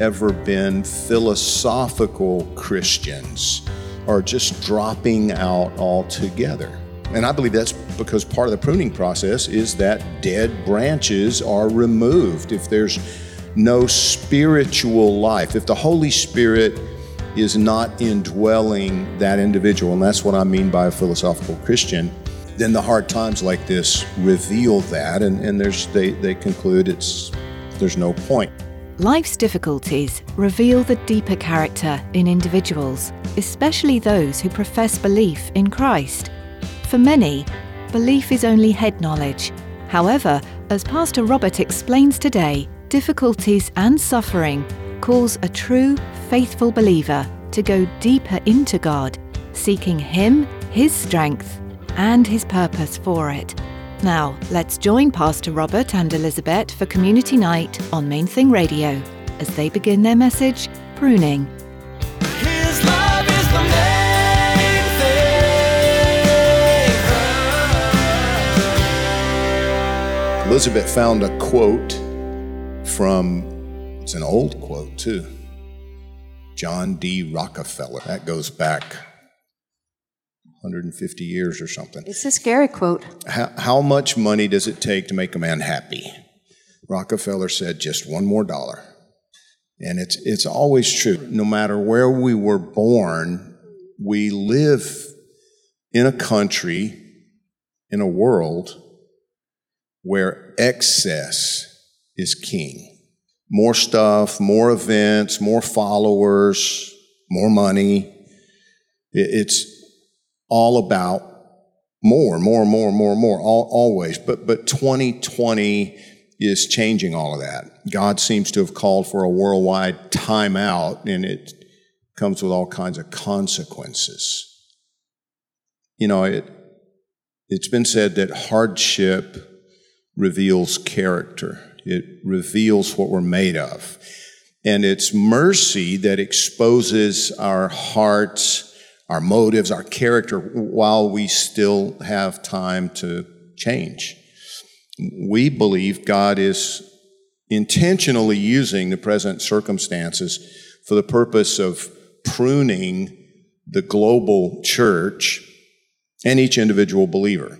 ever been philosophical Christians are just dropping out altogether. And I believe that's because part of the pruning process is that dead branches are removed. If there's no spiritual life, if the Holy Spirit is not indwelling that individual, and that's what I mean by a philosophical Christian, then the hard times like this reveal that, and, and there's they, they conclude it's there's no point. Life's difficulties reveal the deeper character in individuals, especially those who profess belief in Christ. For many, belief is only head knowledge. However, as Pastor Robert explains today, difficulties and suffering cause a true, faithful believer to go deeper into God, seeking Him, His strength, and His purpose for it. Now, let's join Pastor Robert and Elizabeth for Community Night on Main Thing Radio as they begin their message, Pruning. His love is the main thing. Elizabeth found a quote from, it's an old quote too, John D. Rockefeller. That goes back 150 years or something. It's a scary quote. How, how much money does it take to make a man happy? Rockefeller said, just one more dollar. And it's, it's always true. No matter where we were born, we live in a country, in a world where excess is king. More stuff, more events, more followers, more money. It's all about more, more, more, more, more, all, always. But, but 2020 is changing all of that. God seems to have called for a worldwide timeout, and it comes with all kinds of consequences. You know, it, it's been said that hardship reveals character. It reveals what we're made of. And it's mercy that exposes our hearts, our motives, our character while we still have time to change. We believe God is intentionally using the present circumstances for the purpose of pruning the global church and each individual believer.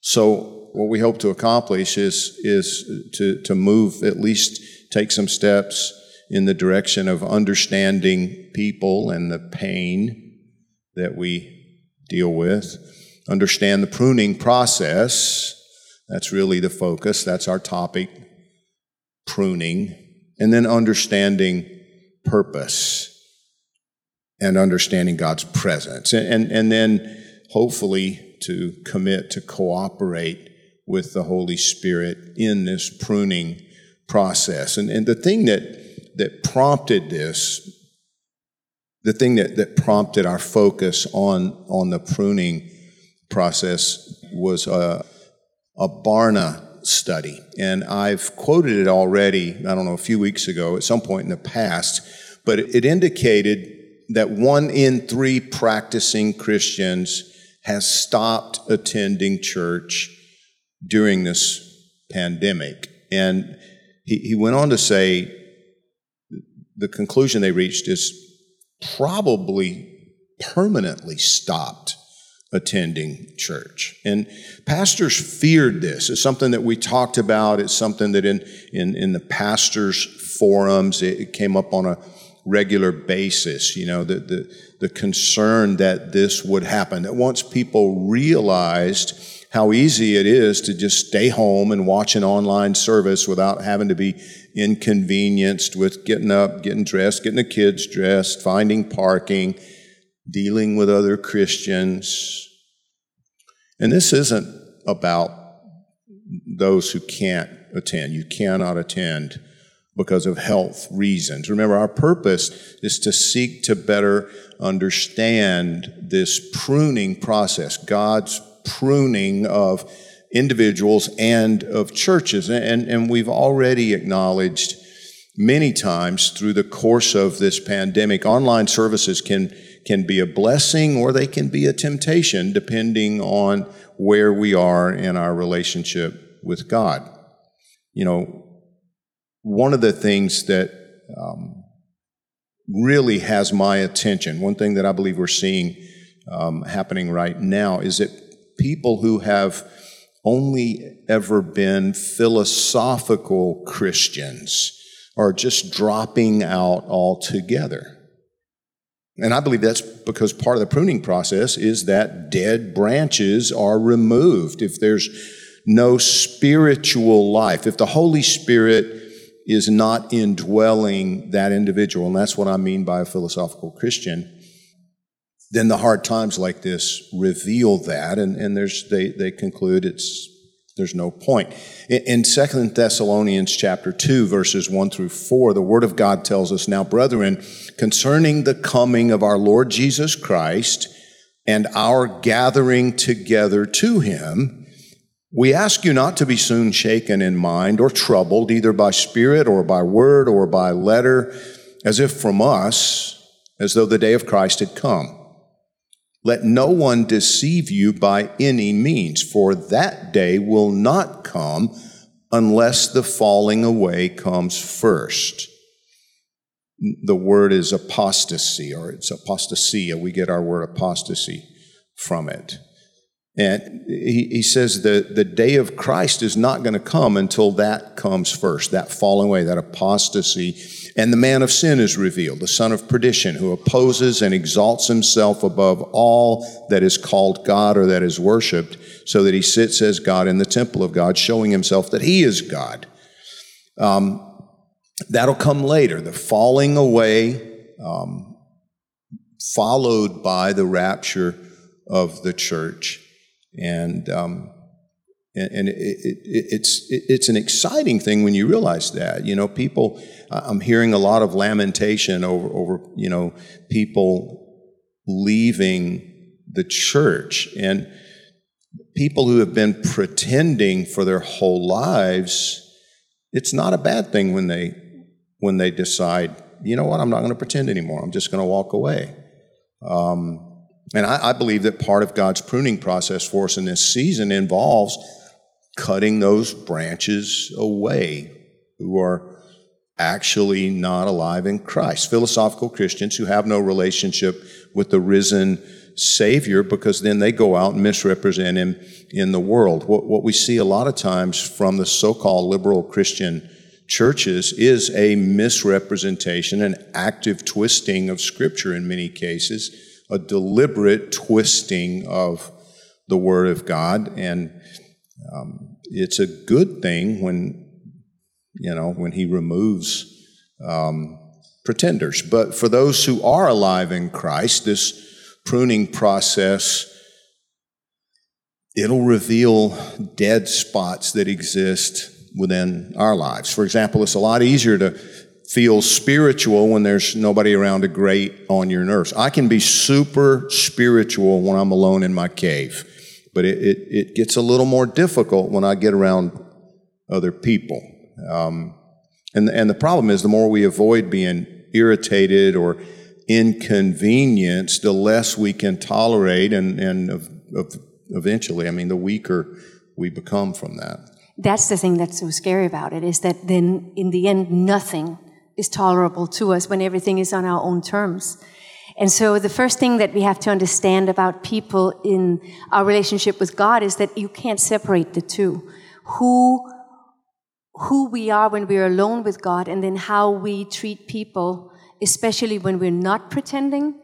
So what we hope to accomplish is, is to, to move, at least take some steps in the direction of understanding people and the pain that we deal with, understand the pruning process. That's really the focus. That's our topic, pruning. And then understanding purpose and understanding God's presence. And, and, and then hopefully to commit to cooperate with the Holy Spirit in this pruning process. And, and the thing that, that prompted this, the thing that, that prompted our focus on, on the pruning process was a, a Barna study. And I've quoted it already, I don't know, a few weeks ago, at some point in the past, but it, indicated that one in three practicing Christians has stopped attending church during this pandemic. And he, he went on to say the conclusion they reached is probably permanently stopped attending church. And pastors feared this. It's something that we talked about. It's something that in, in, in the pastors' forums, it, it came up on a regular basis, you know, the, the, the concern that this would happen. That once people realized how easy it is to just stay home and watch an online service without having to be inconvenienced with getting up, getting dressed, getting the kids dressed, finding parking, dealing with other Christians. And this isn't about those who can't attend. You cannot attend because of health reasons. Remember, our purpose is to seek to better understand this pruning process, God's pruning of individuals and of churches. And, and we've already acknowledged many times through the course of this pandemic, online services can, can be a blessing or they can be a temptation depending on where we are in our relationship with God. You know, one of the things that um, really has my attention, one thing that I believe we're seeing um, happening right now, is that people who have only ever been philosophical Christians are just dropping out altogether. And I believe that's because part of the pruning process is that dead branches are removed. If there's no spiritual life, if the Holy Spirit is not indwelling that individual, and that's what I mean by a philosophical Christian, then the hard times like this reveal that, and, and there's, they, they conclude it's, there's no point. In, in 2 Thessalonians chapter 2, verses 1 through 4, the Word of God tells us, Now, brethren, concerning the coming of our Lord Jesus Christ and our gathering together to him, we ask you not to be soon shaken in mind or troubled, either by spirit or by word or by letter, as if from us, as though the day of Christ had come. Let no one deceive you by any means, for that day will not come unless the falling away comes first. The word is apostasy, or it's apostasia. We get our word apostasy from it. And he, he says that the day of Christ is not going to come until that comes first, that falling away, that apostasy. And the man of sin is revealed, the son of perdition, who opposes and exalts himself above all that is called God or that is worshiped, so that he sits as God in the temple of God, showing himself that he is God. Um, that'll come later, the falling away, um, followed by the rapture of the church and um, and, and it, it, it's it's an exciting thing when you realize that you know people. I'm hearing a lot of lamentation over over you know people leaving the church and people who have been pretending for their whole lives. It's not a bad thing when they when they decide, you know what, I'm not going to pretend anymore. I'm just going to walk away. Um, and I, I, believe that part of God's pruning process for us in this season involves cutting those branches away who are actually not alive in Christ. Philosophical Christians who have no relationship with the risen Savior because then they go out and misrepresent Him in the world. What, what we see a lot of times from the so called liberal Christian churches is a misrepresentation, an active twisting of Scripture in many cases a deliberate twisting of the Word of God, and um, it's a good thing when you know when He removes um, pretenders. But for those who are alive in Christ, this pruning process it'll reveal dead spots that exist within our lives. For example, it's a lot easier to feel spiritual when there's nobody around to grate on your nerves. I can be super spiritual when I'm alone in my cave, but it, it, it gets a little more difficult when I get around other people. Um, and, and the problem is the more we avoid being irritated or inconvenienced, the less we can tolerate, and, and of, of eventually, I mean, the weaker we become from that. That's the thing that's so scary about it is that then in the end, nothing is tolerable to us when everything is on our own terms. And so the first thing that we have to understand about people in our relationship with God is that you can't separate the two. Who, who we are when we're alone with God and then how we treat people, especially when we're not pretending,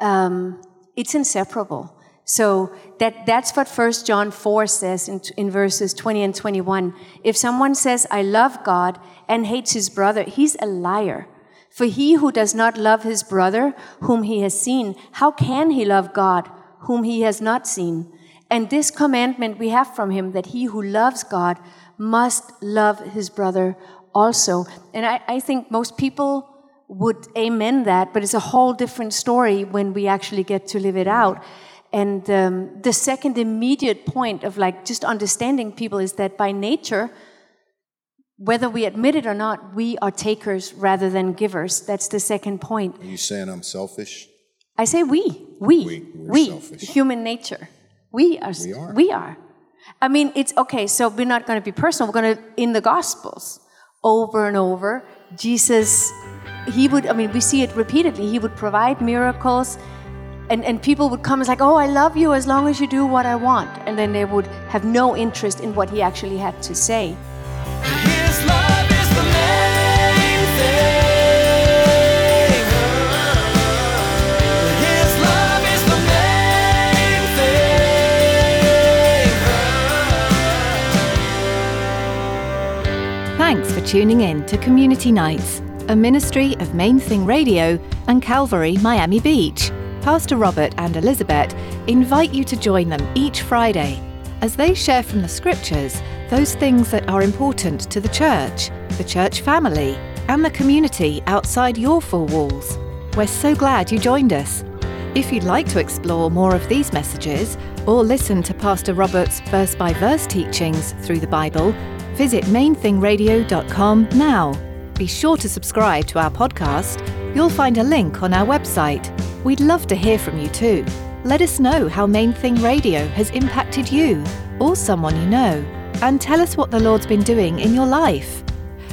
um, it's inseparable. So that, that's what 1 John 4 says in, in verses 20 and 21. If someone says, I love God and hates his brother, he's a liar. For he who does not love his brother, whom he has seen, how can he love God, whom he has not seen? And this commandment we have from him that he who loves God must love his brother also. And I, I think most people would amen that, but it's a whole different story when we actually get to live it out. And um, the second immediate point of like just understanding people is that by nature, whether we admit it or not, we are takers rather than givers. That's the second point. Are you saying I'm selfish? I say we, we, We, selfish. human nature. We are. We are. We are. I mean, it's okay. So we're not going to be personal. We're going to in the Gospels over and over. Jesus, he would. I mean, we see it repeatedly. He would provide miracles, and and people would come and like, oh, I love you as long as you do what I want, and then they would have no interest in what he actually had to say. His love is the main thing. His love is the main thing. Thanks for tuning in to Community Nights, a ministry of Main Thing Radio and Calvary Miami Beach. Pastor Robert and Elizabeth invite you to join them each Friday as they share from the scriptures those things that are important to the church, the church family, and the community outside your four walls. We're so glad you joined us. If you'd like to explore more of these messages or listen to Pastor Robert's verse by verse teachings through the Bible, visit mainthingradio.com now. Be sure to subscribe to our podcast. You'll find a link on our website. We'd love to hear from you too. Let us know how Main Thing Radio has impacted you or someone you know, and tell us what the Lord's been doing in your life.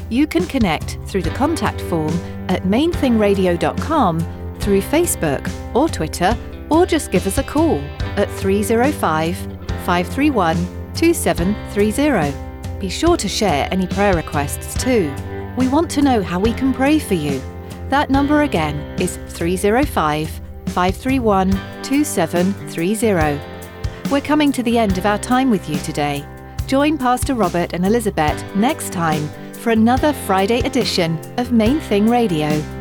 You can connect through the contact form at mainthingradio.com through Facebook or Twitter, or just give us a call at 305 531 2730. Be sure to share any prayer requests too. We want to know how we can pray for you. That number again is 305 531 2730. We're coming to the end of our time with you today. Join Pastor Robert and Elizabeth next time for another Friday edition of Main Thing Radio.